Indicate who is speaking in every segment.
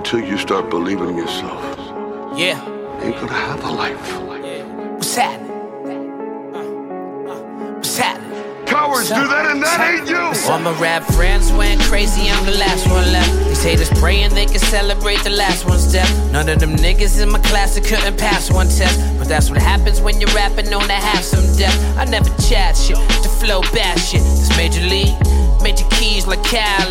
Speaker 1: until you start believing in yourself,
Speaker 2: Yeah.
Speaker 1: you ain't gonna have a life.
Speaker 2: What's happening? What's happening?
Speaker 1: Cowards do that and that ain't you!
Speaker 2: All my rap friends went crazy, I'm the last one left. These haters praying they can celebrate the last one's death. None of them niggas in my class that couldn't pass one test. But that's what happens when you're rapping on to have some depth. I never chat shit, the flow bad shit. This major league, major keys like Khaled.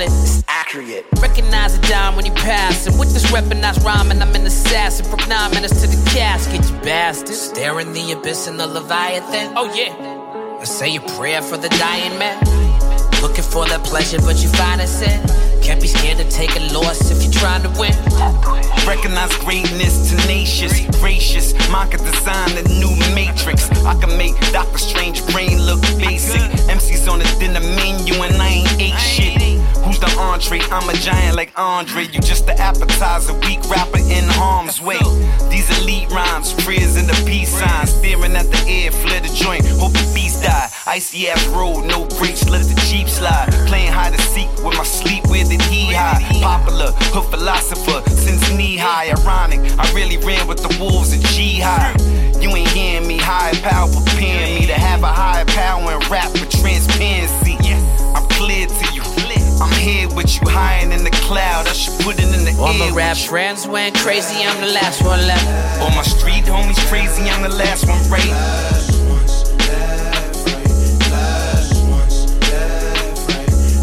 Speaker 2: It's accurate. Recognize a dime when you pass it. With this weaponized rhyming, I'm an assassin. From nine minutes to the casket, you bastard. Stare in the abyss in the Leviathan. Oh yeah. I say a prayer for the dying man. Looking for that pleasure, but you find it sin. Can't be scared to take a loss if you're trying to win.
Speaker 3: Recognize greatness, tenacious, gracious. Mine can design a new matrix. I can make Doctor Strange brain look I'm a giant like Andre. You just the appetizer, weak rapper in harm's way. These elite rhymes, prayers in the peace signs. Staring at the air, flare the joint, hope the beast die. Icy ass road, no brakes, let the Jeep slide. Playing hide and seek with my sleep, where did he hide? Popular, hood philosopher, since knee high. Ironic, I really ran with the wolves and G high. You, higher in the cloud. I should put it in the
Speaker 2: All
Speaker 3: air.
Speaker 2: my rap friends went crazy, I'm the last one left.
Speaker 3: All my street homies crazy, I'm the last one, right?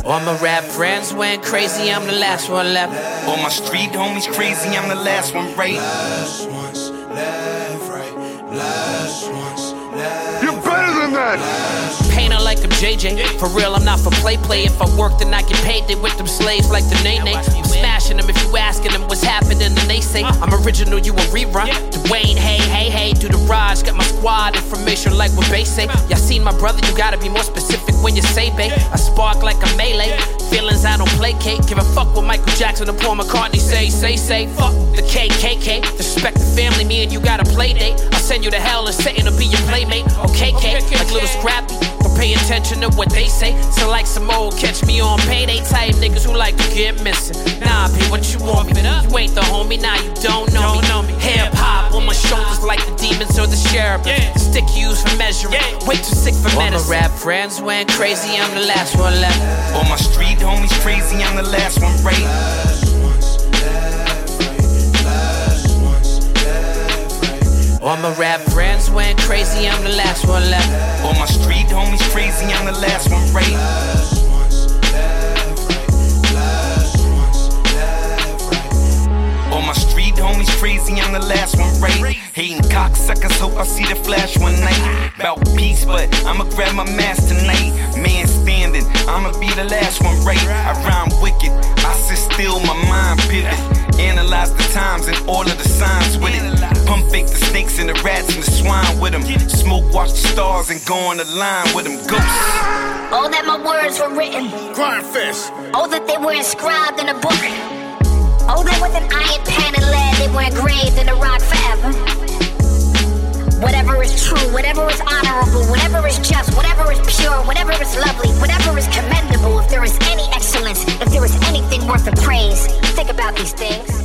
Speaker 2: All my rap friends went crazy, I'm the last one left.
Speaker 3: All my street homies crazy, I'm the last one, right? Last ones left, right. Last ones left.
Speaker 1: You're better than that!
Speaker 2: Painter like I'm JJ. For real, I'm not for play play. If I work, then I get paid. They with them slaves like the Nene. I'm smashing them if you asking them what's happening, then they say I'm original, you a rerun. Dwayne, hey, hey, hey, do the Raj. Got my squad information like what Bay say. Y'all seen my brother, you gotta be more specific when you say Bay. I spark like a melee. Feelings I don't placate. Give a fuck what Michael Jackson and Paul McCartney say, say, say. Fuck the KKK. Disrespect the family, me and you got a play date. I'll send you to hell and Satan to be your playmate. Okay, K, like Lil Scrappy. Don't pay attention to what they say. So like some old catch me on payday type niggas who like to get missing. Nah, pay what you want me. You ain't the homie, now you don't know me. Hip hop on my shoulders like the demons or the cherubim. The stick used for measuring. Way too sick for medicine. All my rap friends went crazy, I'm the last one left.
Speaker 3: All my street homies crazy, I'm the last one, right?
Speaker 2: All my rap friends went crazy, I'm the last one left.
Speaker 3: All my street homies crazy, I'm the last one, right? All my street homies crazy, I'm the last one, right? Hating cocksuckers, hope I see the flash one night. About peace, but I'ma grab my mask tonight. Man standing, I'ma be the last one, right? I rhyme wicked, I sit still, my mind pivot. Analyze the times and all of the signs with it. Pump fake the snakes and the rats and the swine with them. Smoke, watch the stars and go on the line with them. Ghosts.
Speaker 4: Oh, that my words were written.
Speaker 1: Crying fish!
Speaker 4: Oh, that they were inscribed in a book. Oh, that with an iron pen and lead they were engraved in the rock forever. Whatever is true, whatever is honorable, whatever is just, whatever is pure, whatever is lovely, whatever is commendable, if there is any excellence, if there is anything worth of praise, think about these things.